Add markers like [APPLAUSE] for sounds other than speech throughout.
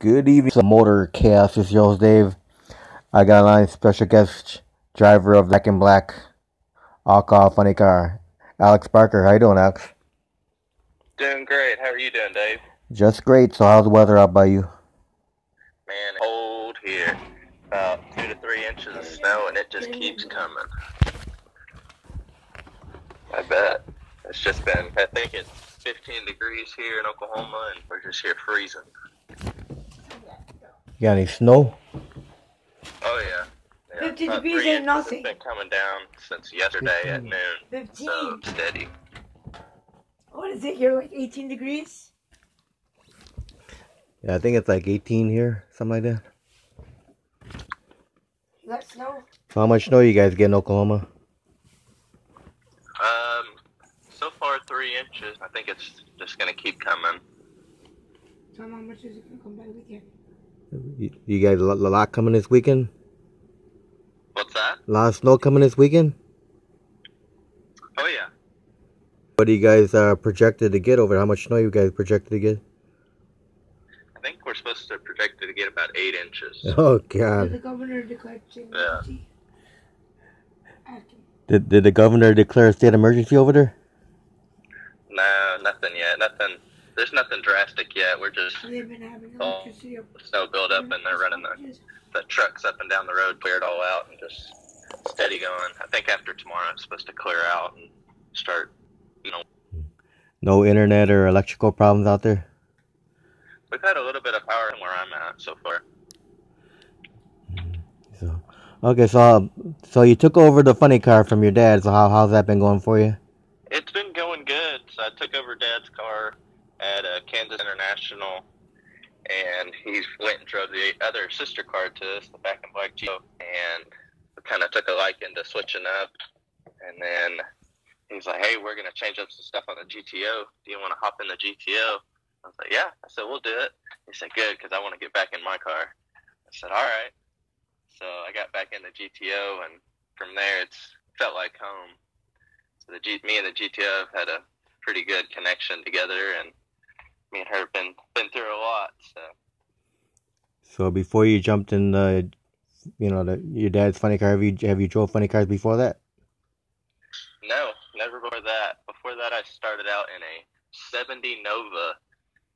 Good evening, motor chaos. It's yours, Dave. I got a line special guest driver of Back in Black, Alcohol Funny Car, Alex Barker. How you doing, Alex? Doing great. How are you doing, Dave? Just great. So, how's the weather out by you? Man, cold here. About two to three inches of snow, and it just keeps coming. I bet. It's just been, I think it's 15 degrees here in Oklahoma, and we're just here freezing. You got any snow? Oh, yeah. yeah 50 about degrees ain't nothing. It's been coming down since yesterday at noon. 15. So steady. What is it here, like 18 degrees? Yeah, I think it's like 18 here, something like that. You got snow? How much snow you guys get in Oklahoma? Um, so far three inches. I think it's just gonna keep coming. Tell me how much is it going to come back with you? You, you guys a lot, a lot coming this weekend? What's that? A lot of snow coming this weekend? Oh yeah. What do you guys uh, projected to get over? How much snow you guys projected to get? I think we're supposed to project it to get about eight inches. [LAUGHS] Oh God! Did the governor declare state Yeah. emergency? Did did the governor declare a state emergency over there? No, nothing yet. Nothing. There's nothing drastic yet. We're just Have they been having Oh, electricity up? snow buildup, and they're running the, the trucks up and down the road, clear it all out, and just steady going. I think after tomorrow, it's supposed to clear out and start. You know, No internet or electrical problems out there. we've had a little bit of power where I'm at so far. So, okay, so uh, so you took over the funny car from your dad. So how how's that been going for you? It's been going good. So I took over Dad's car at uh, Kansas International, and he went and drove the other sister car to us, the Back in Black Geo, and kind of took a liking to switching up. And then he's like, "Hey, we're gonna change up some stuff on the GTO. Do you want to hop in the GTO?" I was like, "Yeah." I said, "We'll do it." He said, "Good, because I want to get back in my car." I said, "All right." So I got back in the GTO, and from there, it's felt like home. So the G, me and the GTO have had a pretty good connection together, and me and her have been been through a lot. So So before you jumped in the, you know, the your dad's funny car, have you have you drove funny cars before that? no, never before that. Before that, I started out in a '70 Nova.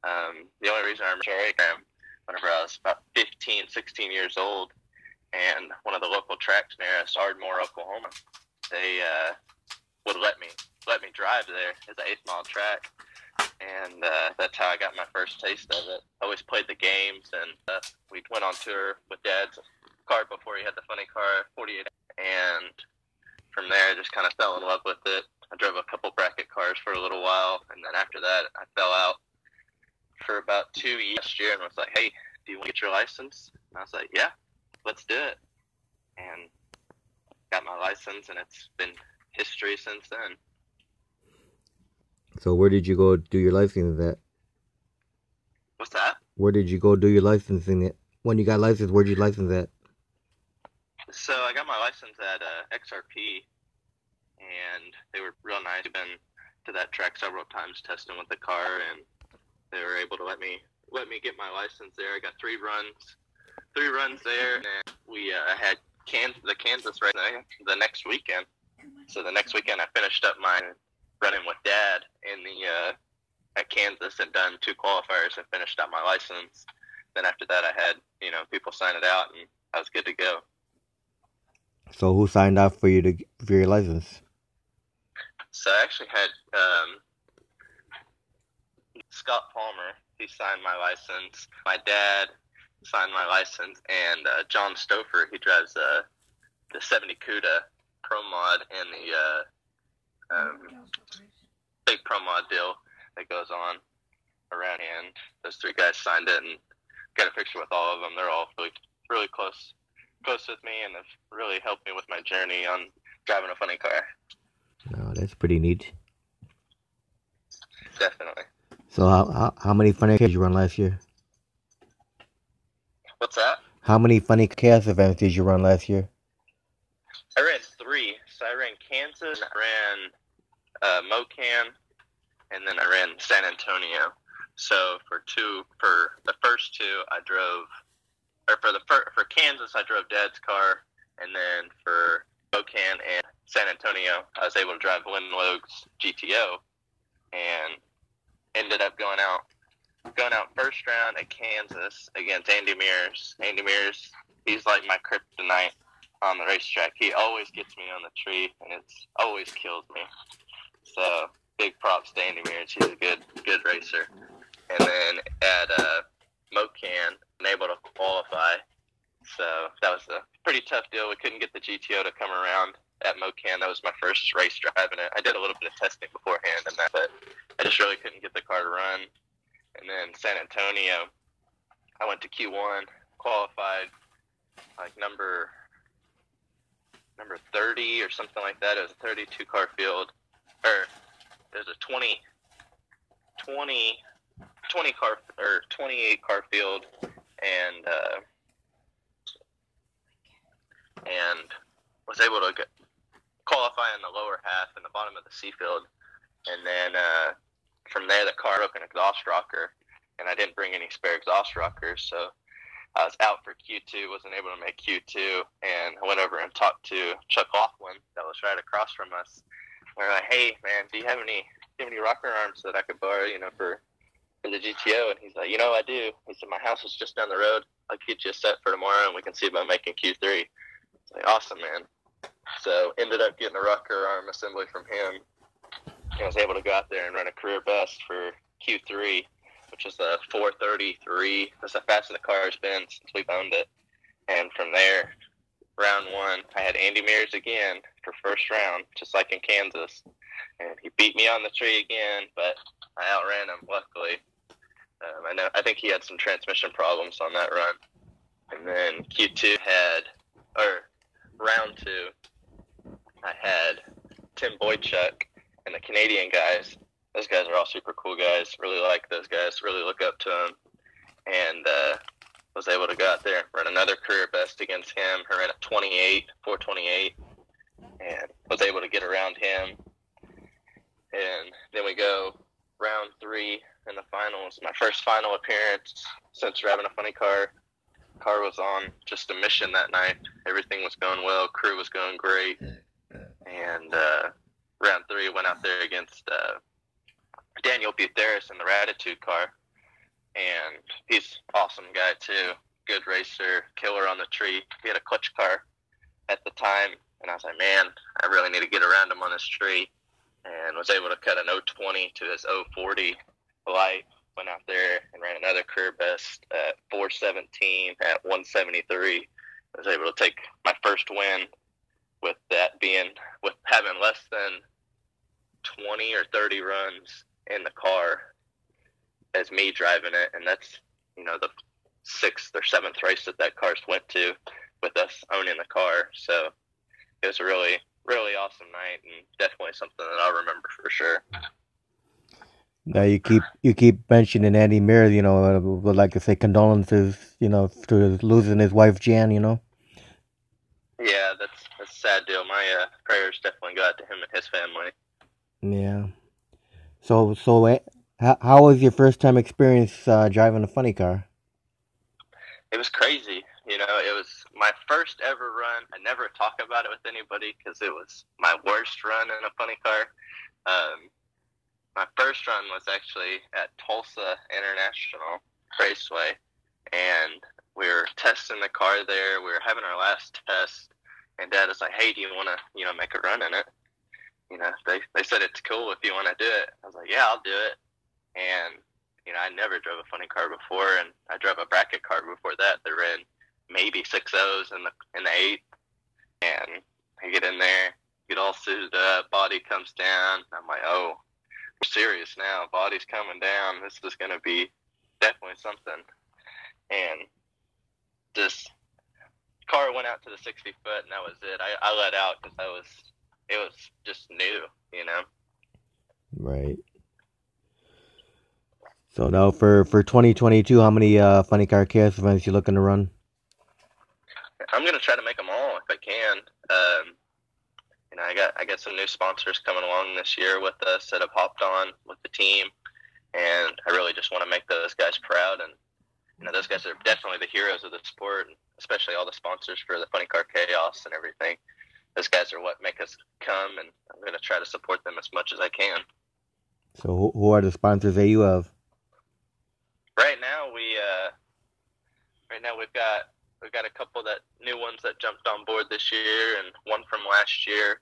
Um, the only reason I remember Cherrygram whenever I was about 15, 16 years old, and one of the local tracks near us, Ardmore, Oklahoma, they uh, would let me let me drive there. It's an eighth mile track, and uh, that's how I got my first taste of it. I always played the games, and uh, we went on tour with Dad's car before he had the funny car, 48, and from there I just kind of fell in love with it. I drove a couple bracket cars for a little while, and then after that I fell out for about two years last year, and was like, "Hey, do you want to get your license?" And I was like, "Yeah, let's do it," and got my license, and it's been history since then. So where did you go do your licensing at? What's that? Where did you go do your licensing at? When you got licensed, where'd you license at? So I got my license at uh, XRP, and they were real nice. I've been to that track several times testing with the car, and they were able to let me let me get my license there. I got three runs, three runs there, and we uh, had Kansas, the Kansas race the- the next weekend. So the next weekend, I finished up my running with Dad in the uh, at Kansas and done two qualifiers and finished out my license. Then after that, I had you know people sign it out, and I was good to go. So who signed off for you to for your license? So I actually had um, Scott Palmer. He signed my license. My dad signed my license, and uh, John Stouffer. He drives uh, the 70 CUDA Pro Mod and the uh, um, big Pro Mod deal that goes on around. And those three guys signed it, and got a picture with all of them. They're all really, really close, close with me, and have really helped me with my journey on driving a funny car. No, that's pretty neat. Definitely. So how how, how many funny cars you run last year? What's that? How many funny chaos events did you run last year? I ran three. So I ran Kansas, I ran uh, Mo-Kan, and then I ran San Antonio. So for two, for the first two, I drove, or for the fir- for Kansas, I drove Dad's car, and then for Spokane and San Antonio, I was able to drive Lynn Logue's GTO, and ended up going out going out first round at Kansas against Andy Mears. Andy Mears, he's like my kryptonite on the racetrack. He always gets me on the tree, and it's always kills me. So big props to Andy Mears. She's a good good racer. And then at uh, Mo-Kan, been able to qualify. So that was a pretty tough deal. We couldn't get the GTO to come around at Mo-Kan. That was my first race driving it. I did a little bit of testing beforehand and that, but I just really couldn't get the car to run. And then San Antonio, I went to Q1, qualified like number number 30 or something like that. It was a 32 car field, or there's a 20, 20, 20 car or 28 car field, and uh, and was able to get, qualify in the lower half in the bottom of the C field, and then uh, from there the car broke an exhaust rocker, and I didn't bring any spare exhaust rockers, so I was out for Q2, wasn't able to make Q2, and I went over and talked to Chuck Laughlin that was right across from us. We are like, hey man, do you have any do you have any rocker arms that I could borrow, you know, for for the GTO? And he's like, you know, I do. He said my house is just down the road. I'll get you a set for tomorrow, and we can see about making Q3. Like, awesome, man. So ended up getting a rocker arm assembly from him. I was able to go out there and run a career best for Q3, which is a 433. That's the fastest the car has been since we've owned it. And from there, round one, I had Andy Mears again for first round, just like in Kansas. And he beat me on the tree again, but I outran him, luckily. Um, I know. I think he had some transmission problems on that run. And then Q2 had, or round two, I had Tim Boychuk and the Canadian guys. Those guys are all super cool guys. Really like those guys. Really look up to them. And uh, was able to go out there run another career best against him. I ran a 28, 428, and was able to get around him. And then we go round three in the finals. My first final appearance since driving a funny car. Car was on just a mission that night. Everything was going well. Crew was going great. And uh, round three went out there against uh, Daniel Butheris in the Ratitude car. And he's awesome guy too. Good racer, killer on the tree. He had a clutch car at the time. And I was like, man, I really need to get around him on this tree and was able to cut an 020 to his 040 light. Went out there and ran another career best at 417 at 173. I was able to take my first win with that being with having less than 20 or 30 runs in the car as me driving it, and that's you know the sixth or seventh race that that car's went to with us owning the car. So it was a really really awesome night and definitely something that I'll remember for sure. Now you keep you keep mentioning Andy Mir, you know, would like to say condolences, you know, to losing his wife Jan, you know. Yeah, that's that's a sad deal. My uh, prayers definitely go out to him and his family. Yeah. So so eh, how how was your first time experience uh, driving a funny car? It was crazy. You know, it was my first ever run. I never talk about it with anybody because it was my worst run in a funny car. Um, my first run was actually at Tulsa International Raceway, and we were testing the car there. We were having our last test, and Dad was like, "Hey, do you want to, you know, make a run in it?" You know, they they said it's cool if you want to do it. I was like, "Yeah, I'll do it." And you know, I never drove a funny car before, and I drove a bracket car before that. That ran maybe six O's in the in the eight, and I get in there, get all suited up, body comes down. I'm like, "Oh." we're serious now. Body's coming down. This is going to be definitely something. And this car went out to the 60 foot, and that was it. I, I let out because I was, it was just new, you know. Right. So now for for 2022, how many uh, funny car chaos events you looking to run? I'm gonna try to make them all if I can. Um, you know, I got I got some new sponsors coming along this year with us that have hopped on with the team, and I really just want to make those guys proud. And you know, those guys are definitely the heroes of the sport, and especially all the sponsors for the Funny Car Chaos and everything. Those guys are what make us come, and I'm going to try to support them as much as I can. So who, who are the sponsors that you have? Right now, we uh, right now we've got we've got a couple that new ones that jumped on board this year, and one from last year.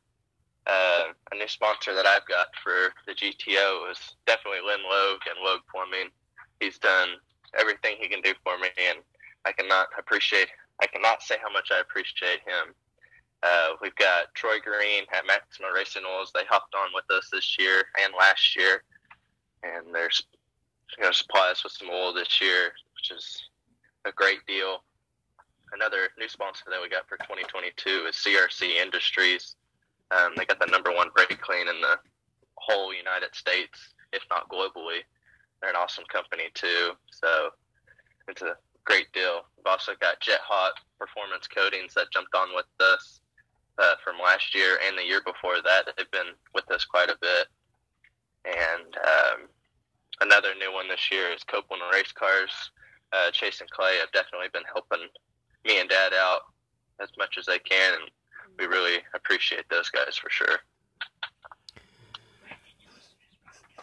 Uh, a new sponsor that I've got for the GTO is definitely Lynn Logue and Logue Plumbing. He's done everything he can do for me, and I cannot appreciate. I cannot say how much I appreciate him. Uh, we've got Troy Green at Maxima Racing Oils. They hopped on with us this year and last year, and they're going to supply us with some oil this year, which is a great deal. Another new sponsor that we got for 2022 is CRC Industries. Um, they got the number one brake clean in the whole United States, if not globally. They're an awesome company too, so it's a great deal. We've also got Jet Hot Performance Coatings that jumped on with us uh, from last year and the year before that. They've been with us quite a bit. And um, another new one this year is Copeland Race Cars. Uh, Chase and Clay have definitely been helping me and Dad out as much as they can, and we really appreciate those guys for sure.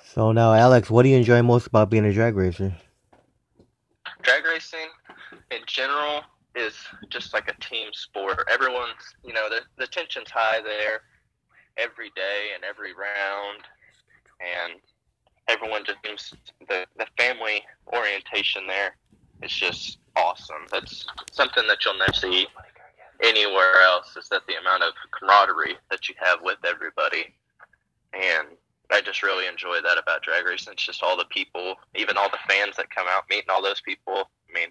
So now, Alex, what do you enjoy most about being a drag racer? Drag racing, in general, is just like a team sport. Everyone's, you know, the, the tension's high there every day and every round, and everyone just seems the the family orientation there is just awesome. That's something that you'll never see anywhere else. Is that the amount of camaraderie that you have with everybody, and I just really enjoy that about drag racing. It's just all the people, even all the fans that come out, meeting all those people. I mean,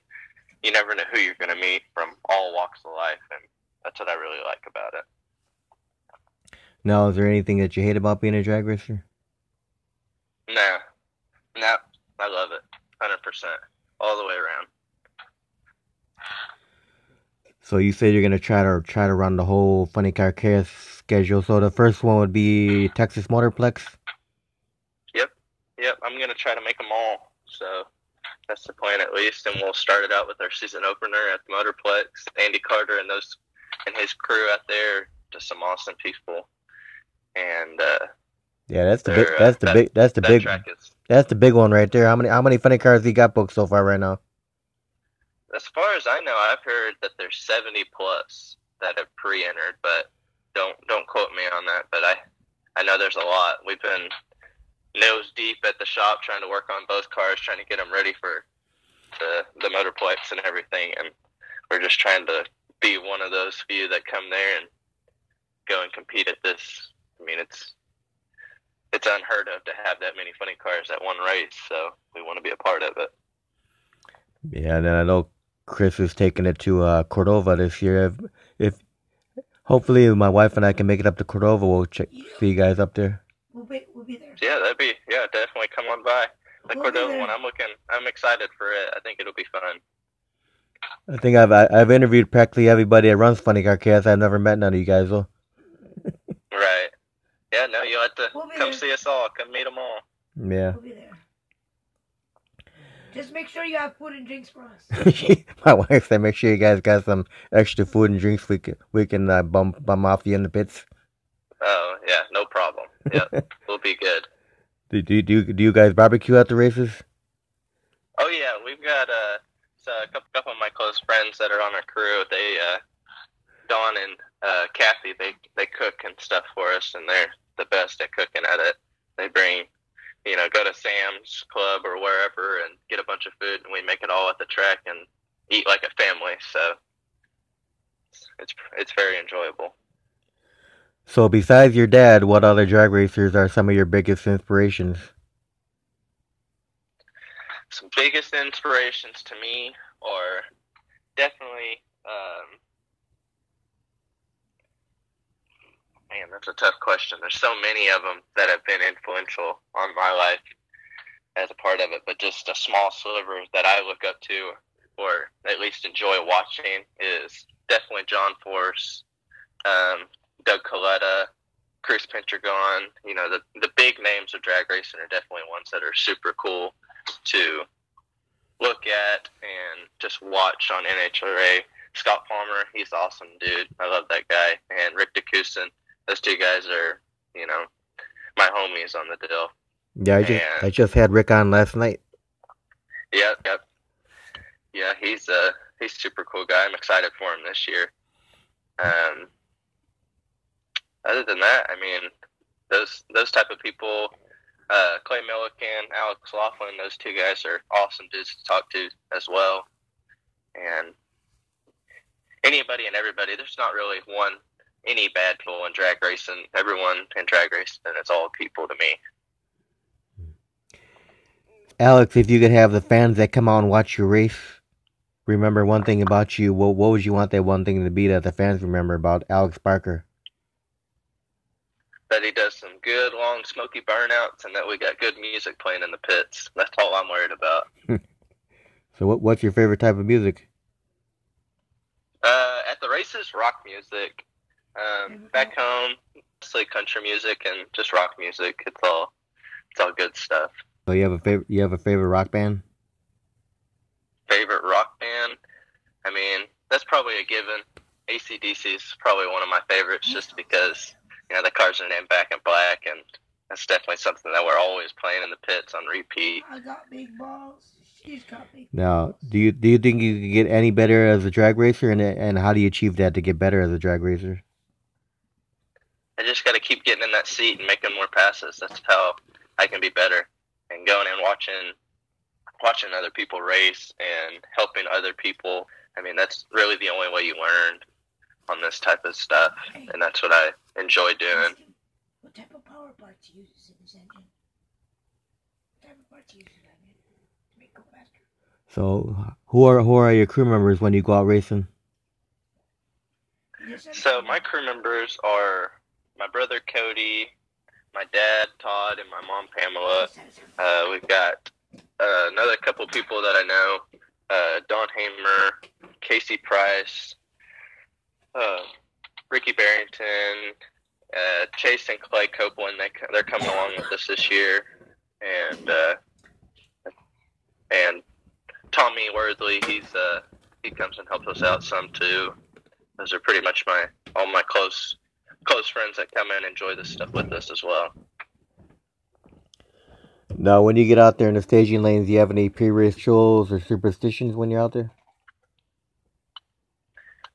you never know who you're going to meet from all walks of life, and that's what I really like about it. Now, is there anything that you hate about being a drag racer? Nah, nah, I love it, hundred percent, all the way around. So you said you're gonna try to try to run the whole Funny Car Chaos schedule. So the first one would be Texas Motorplex. Yep, yep. I'm gonna try to make them all. So that's the plan at least, and we'll start it out with our season opener at the Motorplex. Andy Carter and those and his crew out there, just some awesome people. And uh, Yeah, that's the big. uh, That's the big. That's the that big. is That's the big one right there. How many How many funny cars he got booked so far right now? As far as I know, I've heard that there's 70 plus that have pre-entered, but don't don't quote me on that. But I I know there's a lot. We've been nose deep at the shop trying to work on both cars, trying to get them ready for the the motorplex and everything, and we're just trying to be one of those few that come there and go and compete at this. I mean, it's it's unheard of to have that many funny cars at one race, so we want to be a part of it. Yeah, and I know Chris is taking it to uh, Cordova this year. If, if hopefully my wife and I can make it up to Cordova, we'll check see you guys up there. We'll be, we'll be there. Yeah, that'd be yeah, definitely come on by. The We'll Cordova there. one, I'm looking, I'm excited for it. I think it'll be fun. I think I've I- I've interviewed practically everybody that runs Funny Car Chaos. I've never met none of you guys though. Right? Yeah, no, you'll have to We'll come there. see us all. Come meet them all. Yeah. We'll be there. Just make sure you have food and drinks for us. [LAUGHS] my wife said, make sure you guys got some extra food and drinks. We can we can uh, bum bum off you in the pits. Oh yeah, no problem. Yeah, [LAUGHS] we'll be good. Do, do, do, do you guys barbecue at the races? Oh yeah, we've got uh, a couple, couple of my close friends that are on our crew. They uh, Dawn and uh, Kathy, they they cook and stuff for us, and they're the best at cooking at it. They bring, you know, go to Sam's Club or wherever and get a bunch of food, and we make it all at the track and eat like a family. So it's it's very enjoyable. So besides your dad, what other drag racers are some of your biggest inspirations? some biggest inspirations to me are definitely um, man that's a tough question there's so many of them that have been influential on my life as a part of it but just a small sliver that i look up to or at least enjoy watching is definitely john force um, doug kalitta Cruz Pedregon. You know, the the big names of drag racing are definitely ones that are super cool to look at and just watch on NHRA. Scott Palmer, he's awesome, dude. I love that guy. And Rick DeCusin. Those two guys are, you know, my homies on the deal. Yeah, I just And- I just had Rick on last night. Yep, yep. Yeah, he's a he's a super cool guy. I'm excited for him this year. Um, other than that, I mean, those those type of people, uh, Clay Millican, Alex Laughlin, those two guys are awesome dudes to talk to as well. And anybody and everybody, there's not really one any bad people in drag racing. Everyone in drag racing, and it's all people to me. Alex, if you could have the fans that come out and watch your race remember one thing about you, what what would you want that one thing to be that the fans remember about Alex Barker? that he does some good long smoky burnouts and that we got good music playing in the pits. That's all I'm worried about. [LAUGHS] So what what's your favorite type of music? Uh, at the races, rock music. Um, back home, mostly country music and just rock music. It's all it's all good stuff. So you have a favorite you have a favorite rock band? Favorite rock band? I mean, that's probably a given. ACDC is probably one of my favorites just because, you know, the cars are named Back in Black and that's definitely something that we're always playing in the pits on repeat. I got big balls. She's got big. Now, do you do you think you could get any better as a drag racer, and and how do you achieve that to get better as a drag racer? I just got to keep getting in that seat and making more passes. That's how I can be better. And going and watching, watching other people race and helping other people. I mean, that's really the only way you learn on this type of stuff, and that's what I enjoy doing. What type of power parts uses in this engine? What type of parts uses it in to make go faster? So who are who are your crew members when you go out racing? You just said So my crew members are my brother Cody, my dad Todd, and my mom Pamela. Uh, we've got uh, another couple people that I know, uh, Don Hamer, Casey Price, uh, Ricky Barrington, uh, Chase and Clay Copeland. They, they're coming along with us this year, and uh, and Tommy Worthley. He's uh, he comes and helps us out some too. Those are pretty much my all my close close friends that come in and enjoy this stuff with us as well. Now, when you get out there in the staging lanes, do you have any pre-race chills or superstitions when you're out there?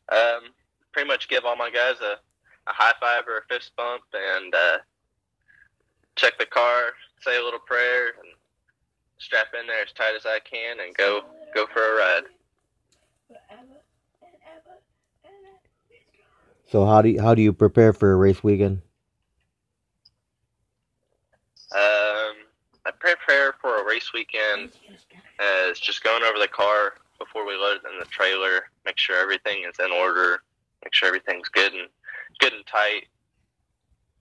Um, pretty much give all my guys a, a high five or a fist bump and uh, check the car, say a little prayer, and strap in there as tight as I can and go go for a ride. Forever and ever and ever. So how do you, how do you prepare for a race weekend? Um, I prepare for a race weekend as just going over the car before we load it in the trailer, make sure everything is in order, make sure everything's good and good and tight.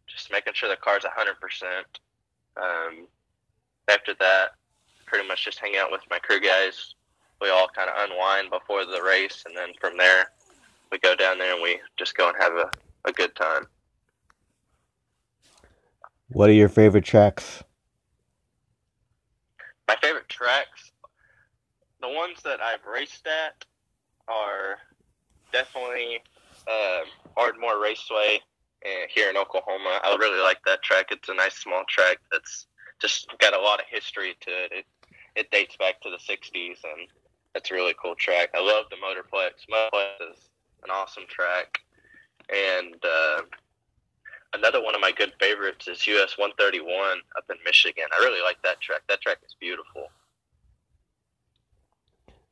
Just making sure the car's hundred percent. Um, after that, pretty much just hang out with my crew guys. We all kind of unwind before the race, and then from there, we go down there and we just go and have a, a good time. What are your favorite tracks? My favorite tracks, the ones that I've raced at, are definitely uh, Ardmore Raceway here in Oklahoma. I really like that track. It's a nice small track that's just got a lot of history to it. It, it dates back to the '60s, and it's a really cool track. I love the Motorplex. Motorplex is an awesome track, and uh, another one of my good favorites is US 131 up in Michigan. I really like that track. That track is beautiful.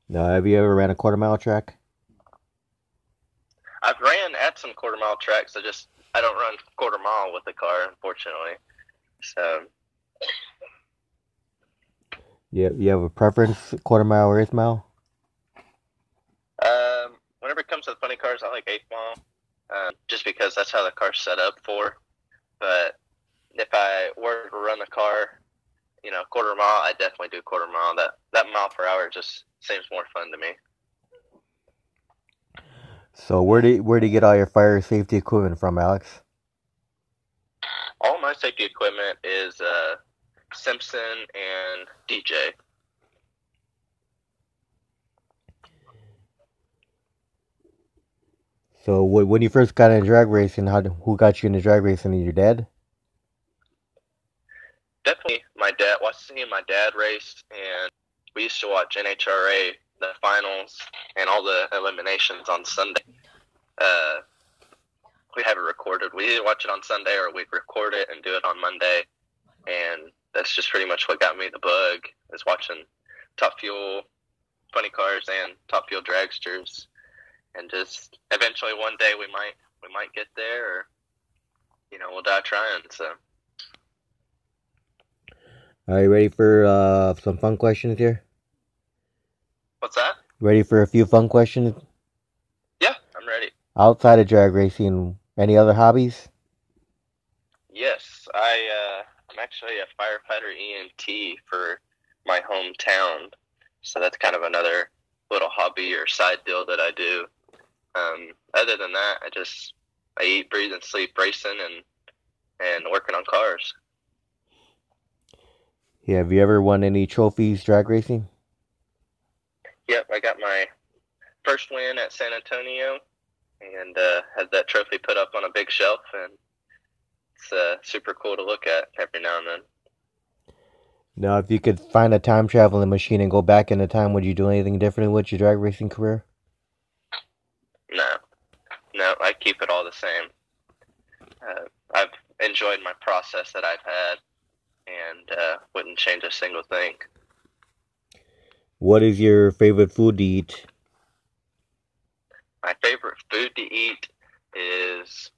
Now, have you ever ran a quarter mile track? I've ran at some quarter mile tracks. I just I don't run quarter mile with the car, unfortunately. So You you have a preference, quarter mile or eighth mile? um, whenever it comes to the funny cars, I like eighth mile, um, just because that's how the car's set up for. But if I were to run the car, you know, quarter mile, I definitely do quarter mile. That that mile per hour just seems more fun to me. So where do you, where do you get all your fire safety equipment from, Alex? All my safety equipment is uh, Simpson and DJ. So when you first got into drag racing, how who got you into drag racing? Your dad? Definitely, my dad. Watched seeing my dad race, and we used to watch NHRA the finals and all the eliminations on Sunday. Uh, we have it recorded. We either watch it on Sunday or we'd record it and do it on Monday. And that's just pretty much what got me the bug is watching Top Fuel, Funny Cars, and Top Fuel Dragsters. And just eventually one day we might we might get there, or you know we'll die trying. So Are you ready for uh, some fun questions here? what's that? Ready for a few fun questions Yeah, I'm ready. outside of drag racing? Any other hobbies? Yes, I uh, I'm actually a firefighter EMT for my hometown, so that's kind of another little hobby or side deal that I do. Um, other than that, I just I eat, breathe, and sleep racing and and working on cars. Yeah, have you ever won any trophies drag racing? Yep, I got my first win at San Antonio, and uh, had that trophy put up on a big shelf, and it's uh, super cool to look at every now and then. Now, if you could find a time traveling machine and go back in the time, would you do anything different with your drag racing career? No, no, I keep it all the same. Uh, I've enjoyed my process that I've had, and uh, wouldn't change a single thing. What is your favorite food to eat? My favorite food to eat is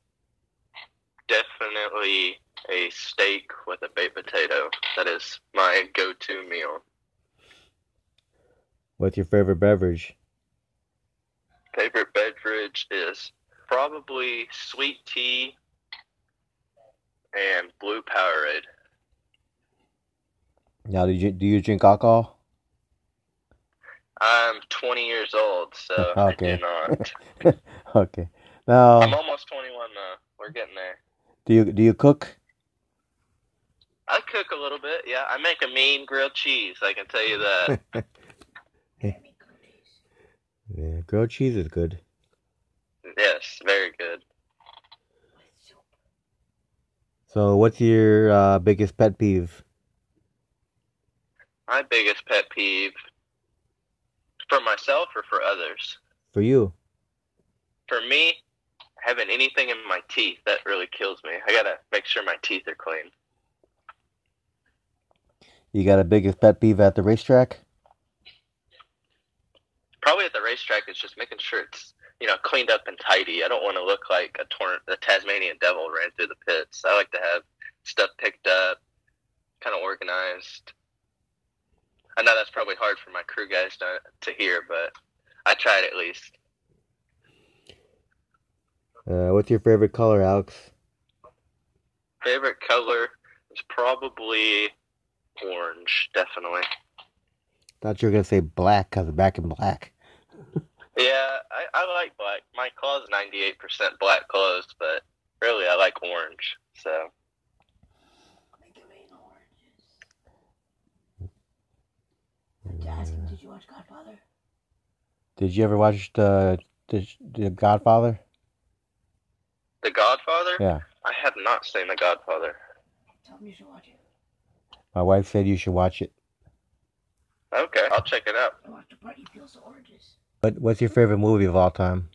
definitely a steak with a baked potato. That is my go-to meal. What's your favorite beverage? Favorite beverage is probably sweet tea and blue Powerade. Now, do you do you drink alcohol? I'm 20 years old, so [LAUGHS] I Okay. do not. [LAUGHS] okay. Now, I'm almost 21 though. We're getting there. do you do you cook? I cook a little bit. Yeah, I make a mean grilled cheese. I can tell you that. [LAUGHS] I make cookies. Yeah, grilled cheese is good. yes, very good. So, what's your uh, biggest pet peeve? My biggest pet peeve for myself or for others. For you? For me, having anything in my teeth that really kills me. I gotta make sure my teeth are clean. You got a biggest pet peeve at the racetrack? Probably at the racetrack is just making sure it's you know cleaned up and tidy. I don't want to look like a torn a Tasmanian devil ran through the pits. I like to have stuff picked up, kind of organized. I know that's probably hard for my crew guys to to hear, but I tried at least. Uh, what's your favorite color, Alex? Favorite color is probably orange, definitely. Thought you were gonna say black, cause back in black. Yeah, I, I like black. My clothes ninety eight percent black clothes, but really I like orange. So Make it rain oranges. To ask him, did you watch Godfather? Did you ever watch the the, the Godfather? The Godfather? Yeah. I have not seen The Godfather. Tell him you should watch it. My wife said you should watch it. Okay, I'll check it out. I watched the part he peels the oranges. What What's your favorite movie of all time?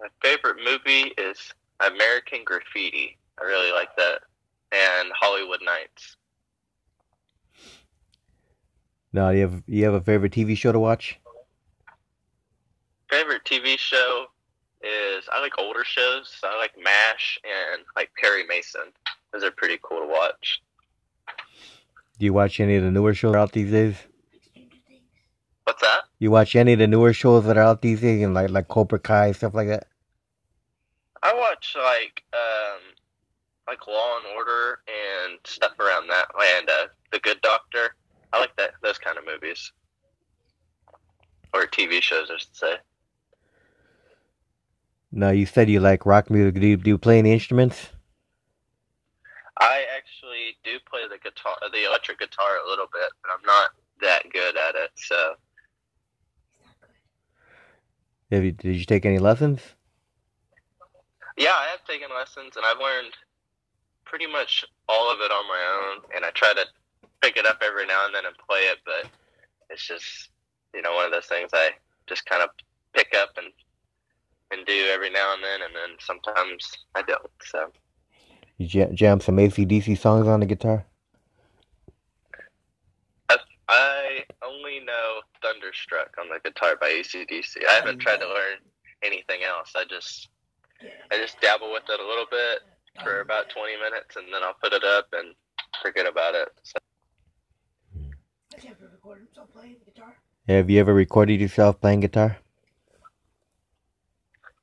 My favorite movie is American Graffiti. I really like that. And Hollywood Nights. No, you have you have a favorite TV show to watch? Favorite TV show is I like older shows. So I like MASH and like Perry Mason. Those are pretty cool to watch. Do you watch any of the newer shows out these days? Like Stranger Things. What's that? You watch any of the newer shows that are out these days, and like like Cobra Kai stuff like that? I watch like um like Law and Order and stuff around that and uh, The Good Doctor. I like that those kind of movies. Or TV shows, I should say. No, you said you like rock music. Do you, do you play any instruments? I actually do play the guitar, the electric guitar a little bit, but I'm not that good at it. So He's not good. Have you, did you take any lessons? yeah, I have taken lessons, and I've learned pretty much all of it on my own. And I try to pick it up every now and then and play it, but it's just you know one of those things I just kind of pick up and and do every now and then, and then sometimes I don't. So. You jam, jam some ACDC songs on the guitar? I only know Thunderstruck on the guitar by ACDC. I haven't mm. tried to learn anything else. I just Yeah. I just dabble with it a little bit for mm. about 20 minutes and then I'll put it up and forget about it. So, I never recorded himself playing guitar. Have you ever recorded yourself playing guitar?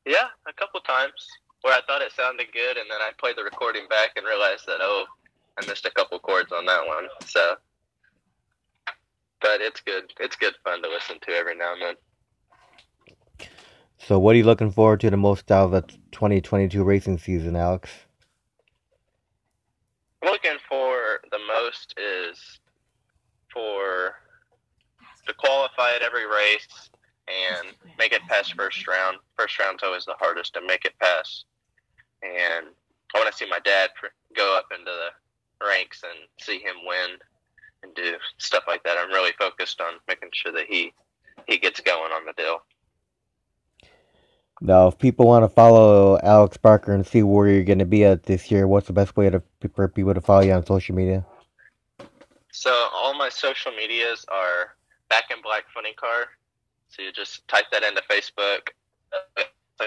yeah, a couple times where I thought it sounded good and then I played the recording back and realized that, oh, I missed a couple chords on that one. So, but it's good. It's good fun to listen to every now and then. So, what are you looking forward to the most out of the 2022 racing season, Alex? I'm looking for the most is for to qualify at every race and make it past first round. First round's always the hardest to make it past. And I want to see my dad go up into the ranks and see him win and do stuff like that. I'm really focused on making sure that he he gets going on the deal. Now, if people want to follow Alex Barker and see where you're going to be at this year, what's the best way to for people to follow you on social media? So all my social medias are Back in Black Funny Car. So you just type that into Facebook, uh,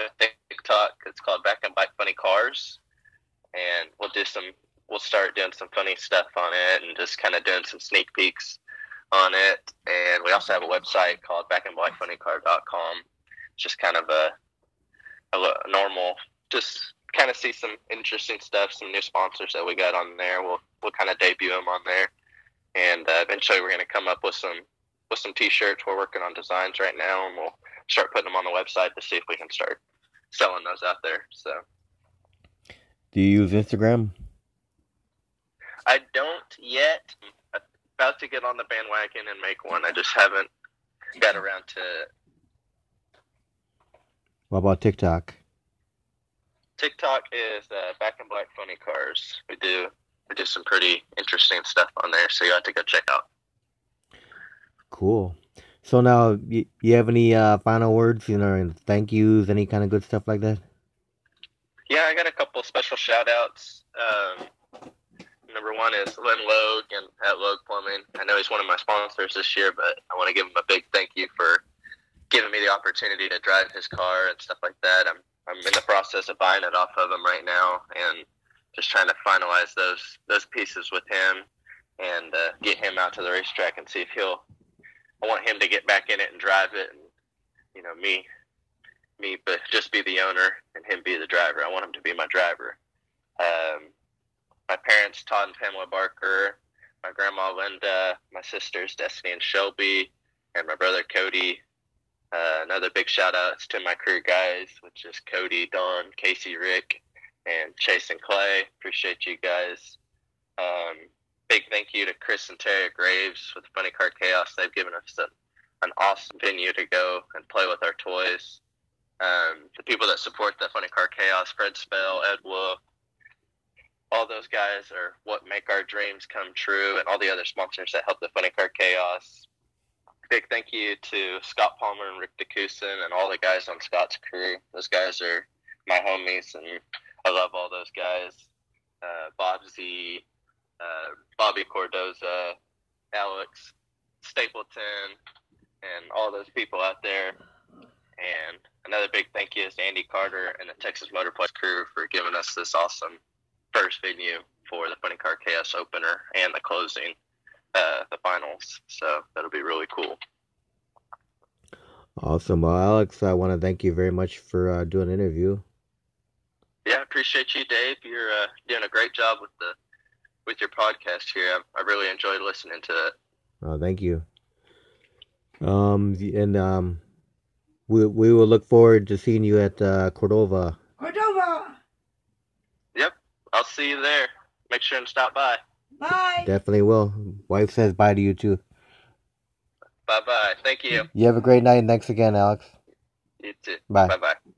TikTok. It's called Back in Black Funny Cars, and we'll do some. We'll start doing some funny stuff on it, and just kind of doing some sneak peeks on it. And we also have a website called backandblackfunnycar.com. It's just kind of a, a normal, just kind of see some interesting stuff, some new sponsors that we got on there. We'll we'll kind of debut them on there, and uh, eventually we're going to come up with some with some t-shirts. We're working on designs right now, and we'll start putting them on the website to see if we can start selling those out there. So Do you use Instagram? I don't yet. I'm about to get on the bandwagon and make one. I just haven't got around to it. What about TikTok? TikTok is uh, Back in Black Funny Cars. We do we do some pretty interesting stuff on there, so you have to go check out. Cool. So now, you, you have any uh, final words, you know, thank yous, any kind of good stuff like that? Yeah, I got a couple special shout outs. Um, number one is Len Logue and at Logue Plumbing. I know he's one of my sponsors this year, but I want to give him a big thank you for giving me the opportunity to drive his car and stuff like that. I'm I'm in the process of buying it off of him right now and just trying to finalize those those pieces with him and uh, get him out to the racetrack and see if he'll. I want him to get back in it and drive it, and you know me, me, but just be the owner and him be the driver. I want him to be my driver. Um, my parents, Todd and Pamela Barker, my grandma Linda, my sisters Destiny and Shelby, and my brother Cody. Uh, another big shout out to my crew guys, which is Cody, Don, Casey, Rick, and Chase and Clay. Appreciate you guys. Um, big thank you to Chris and Terry Graves with Funny Car Chaos. They've given us a, an awesome venue to go and play with our toys. Um, the people that support the Funny Car Chaos, Fred Spell, Ed Wolf, all those guys are what make our dreams come true, and all the other sponsors that help the Funny Car Chaos. Big thank you to Scott Palmer and Rick DeCusin and all the guys on Scott's crew. Those guys are my homies, and I love all those guys. Uh, Bob Z, uh, Bobby Cordoza, Alex Stapleton, and all those people out there. And another big thank you is Andy Carter and the Texas Motorplex crew for giving us this awesome first venue for the Funny Car Chaos opener and the closing, uh, the finals. So that'll be really cool. Awesome. Well, Alex, I want to thank you very much for uh, doing an interview. Yeah, I appreciate you, Dave. You're uh, doing a great job with the with your podcast here. I, I really enjoyed listening to it. Oh, thank you. Um, and um, we we will look forward to seeing you at uh, Cordova. Cordova! I'll see you there. make sure and stop by. Bye. Definitely will. Wife says bye to you too. Bye bye. Thank you. You have a great night. Thanks again, Alex. You too. Bye. Bye bye.